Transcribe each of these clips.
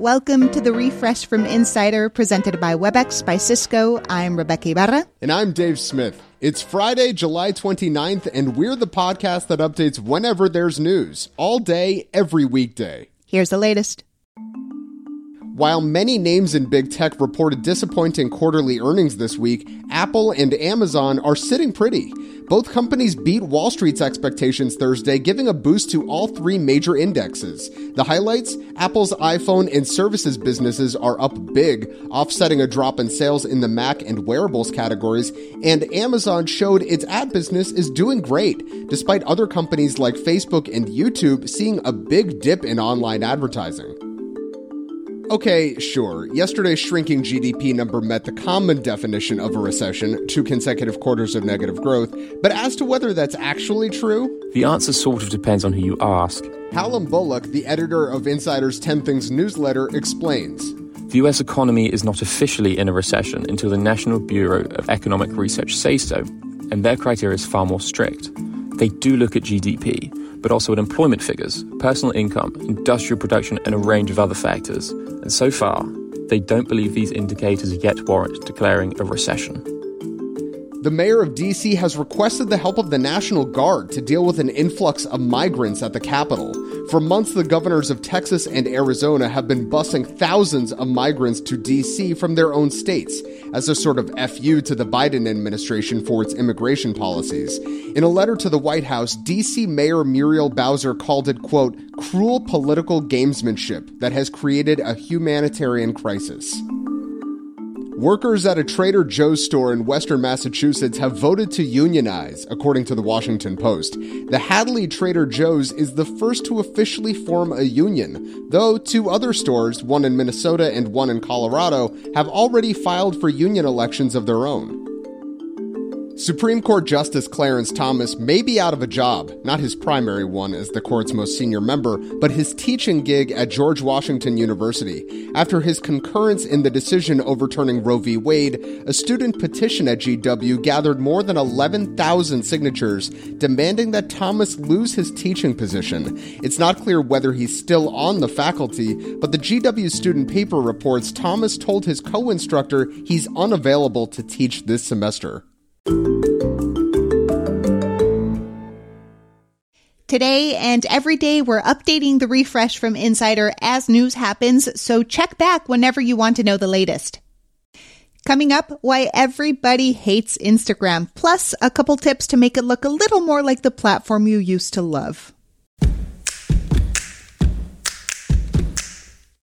Welcome to the refresh from Insider presented by WebEx by Cisco. I'm Rebeca Ibarra. And I'm Dave Smith. It's Friday, July 29th, and we're the podcast that updates whenever there's news, all day, every weekday. Here's the latest. While many names in big tech reported disappointing quarterly earnings this week, Apple and Amazon are sitting pretty. Both companies beat Wall Street's expectations Thursday, giving a boost to all three major indexes. The highlights Apple's iPhone and services businesses are up big, offsetting a drop in sales in the Mac and wearables categories, and Amazon showed its ad business is doing great, despite other companies like Facebook and YouTube seeing a big dip in online advertising. Okay, sure. Yesterday's shrinking GDP number met the common definition of a recession, two consecutive quarters of negative growth. But as to whether that's actually true, the answer sort of depends on who you ask. Hallam Bullock, the editor of Insider's 10 Things newsletter, explains. The US economy is not officially in a recession until the National Bureau of Economic Research says so, and their criteria is far more strict. They do look at GDP, but also at employment figures, personal income, industrial production, and a range of other factors. And so far, they don't believe these indicators yet warrant declaring a recession. The mayor of D.C. has requested the help of the National Guard to deal with an influx of migrants at the Capitol. For months, the governors of Texas and Arizona have been busing thousands of migrants to D.C. from their own states as a sort of FU to the Biden administration for its immigration policies. In a letter to the White House, D.C. Mayor Muriel Bowser called it, quote, cruel political gamesmanship that has created a humanitarian crisis. Workers at a Trader Joe's store in western Massachusetts have voted to unionize, according to the Washington Post. The Hadley Trader Joe's is the first to officially form a union, though two other stores, one in Minnesota and one in Colorado, have already filed for union elections of their own. Supreme Court Justice Clarence Thomas may be out of a job, not his primary one as the court's most senior member, but his teaching gig at George Washington University. After his concurrence in the decision overturning Roe v. Wade, a student petition at GW gathered more than 11,000 signatures demanding that Thomas lose his teaching position. It's not clear whether he's still on the faculty, but the GW student paper reports Thomas told his co instructor he's unavailable to teach this semester. Today and every day, we're updating the refresh from Insider as news happens, so check back whenever you want to know the latest. Coming up, why everybody hates Instagram, plus a couple tips to make it look a little more like the platform you used to love.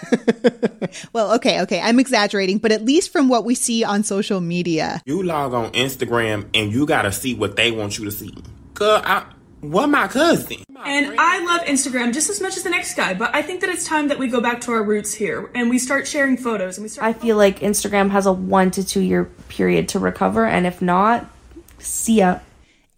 well, okay, okay. I'm exaggerating, but at least from what we see on social media. You log on Instagram and you got to see what they want you to see. Cause I, what my cousin. And I love Instagram just as much as the next guy, but I think that it's time that we go back to our roots here and we start sharing photos and we start I feel like Instagram has a 1 to 2 year period to recover and if not, see ya.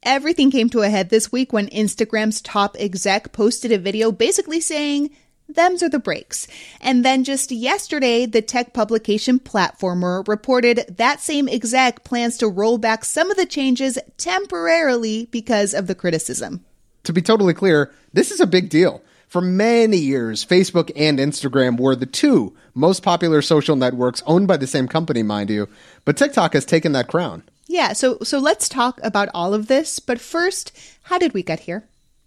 Everything came to a head this week when Instagram's top exec posted a video basically saying Them's are the breaks. And then just yesterday, the tech publication Platformer reported that same exec plans to roll back some of the changes temporarily because of the criticism. To be totally clear, this is a big deal. For many years, Facebook and Instagram were the two most popular social networks owned by the same company, mind you, but TikTok has taken that crown. Yeah, so so let's talk about all of this, but first, how did we get here?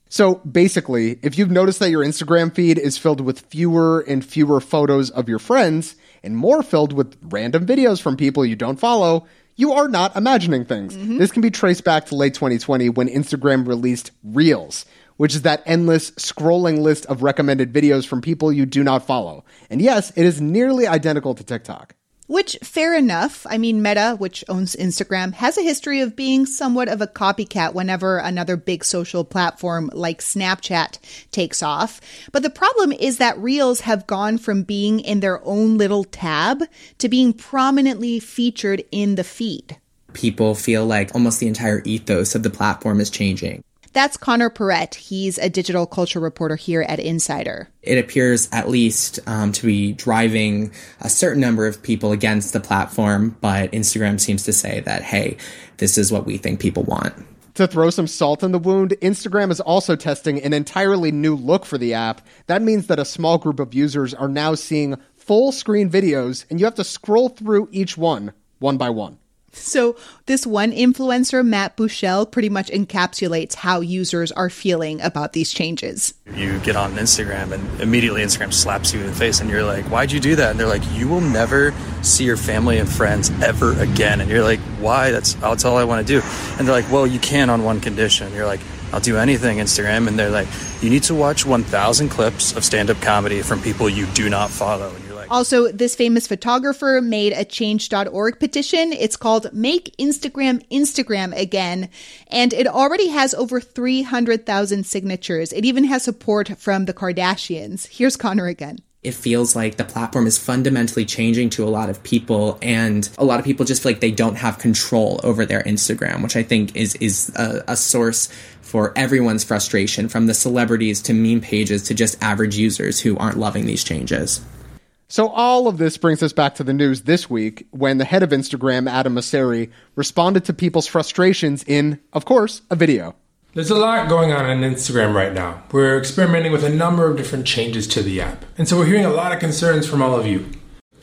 So basically, if you've noticed that your Instagram feed is filled with fewer and fewer photos of your friends and more filled with random videos from people you don't follow, you are not imagining things. Mm-hmm. This can be traced back to late 2020 when Instagram released Reels, which is that endless scrolling list of recommended videos from people you do not follow. And yes, it is nearly identical to TikTok. Which, fair enough. I mean, Meta, which owns Instagram, has a history of being somewhat of a copycat whenever another big social platform like Snapchat takes off. But the problem is that Reels have gone from being in their own little tab to being prominently featured in the feed. People feel like almost the entire ethos of the platform is changing. That's Connor Perrett. He's a digital culture reporter here at Insider. It appears, at least, um, to be driving a certain number of people against the platform, but Instagram seems to say that, hey, this is what we think people want. To throw some salt in the wound, Instagram is also testing an entirely new look for the app. That means that a small group of users are now seeing full screen videos, and you have to scroll through each one, one by one. So, this one influencer, Matt Buechele, pretty much encapsulates how users are feeling about these changes. You get on Instagram and immediately Instagram slaps you in the face, and you're like, Why'd you do that? And they're like, You will never see your family and friends ever again. And you're like, Why? That's, that's all I want to do. And they're like, Well, you can on one condition. You're like, I'll do anything, Instagram. And they're like, You need to watch 1,000 clips of stand up comedy from people you do not follow. And also, this famous photographer made a change.org petition. It's called Make Instagram Instagram Again, and it already has over 300,000 signatures. It even has support from the Kardashians. Here's Connor again it feels like the platform is fundamentally changing to a lot of people and a lot of people just feel like they don't have control over their instagram which i think is is a, a, source for everyone's frustration from the celebrities to meme pages to just average users who aren't loving these changes so all of this brings us back to the news this week when the head of Instagram, Adam Mosseri, responded to people's frustrations in, of course, a video. There's a lot going on on Instagram right now. We're experimenting with a number of different changes to the app, and so we're hearing a lot of concerns from all of you.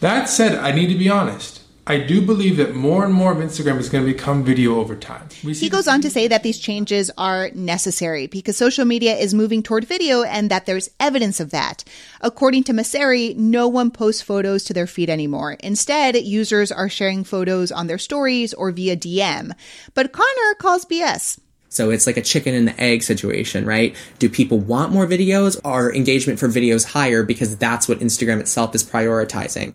That said, I need to be honest. I do believe that more and more of Instagram is going to become video over time. he goes on to say that these changes are necessary because social media is moving toward video and that there's evidence of that. According to Mosseri, no one posts photos to their feed anymore. Instead, users are sharing photos on their stories or via DM. But Connor calls BS. So it's like a chicken and the egg situation, right? Do people want more videos? Are engagement for videos higher because that's what Instagram itself is prioritizing?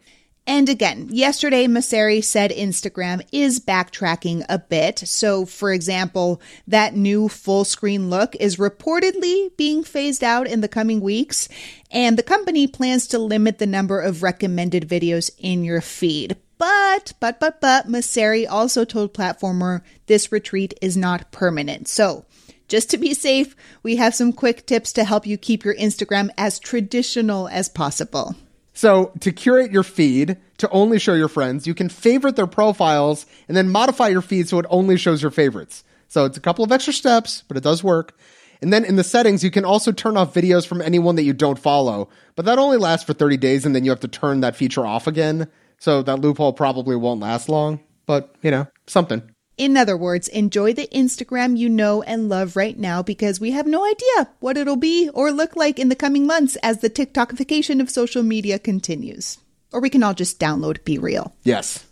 And again, yesterday, Mosseri said Instagram is backtracking a bit. So, for example, that new full screen look is reportedly being phased out in the coming weeks, and the company plans to limit the number of recommended videos in your feed. But, but, but, but, Mosseri also told Platformer this retreat is not permanent. So, just to be safe, we have some quick tips to help you keep your Instagram as traditional as possible. So to curate your feed to only show your friends, you can favorite their profiles and then modify your feed so it only shows your favorites. So it's a couple of extra steps, but it does work. And then in the settings, you can also turn off videos from anyone that you don't follow, but that only lasts for 30 days and then you have to turn that feature off again. So that loophole probably won't last long, but you know, something. In other words, enjoy the Instagram you know and love right now because we have no idea what it'll be or look like in the coming months as the TikTokification of social media continues. Or we can all just download BeReal. Yes.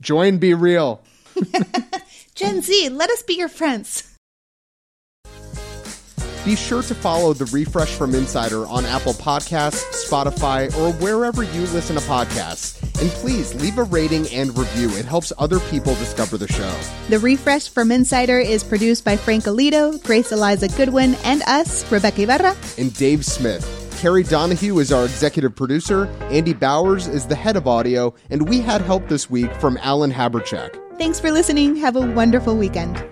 Join BeReal. Gen Z, let us be your friends. Be sure to follow the Refresh from Insider on Apple Podcasts, Spotify, or wherever you listen to podcasts. And please leave a rating and review. It helps other people discover the show. The Refresh from Insider is produced by Frank Alito, Grace Eliza Goodwin, and us, Rebeca Ibarra, and Dave Smith. Carrie Donahue is our executive producer, Andy Bowers is the head of audio, and we had help this week from Alan Habercheck. Thanks for listening. Have a wonderful weekend.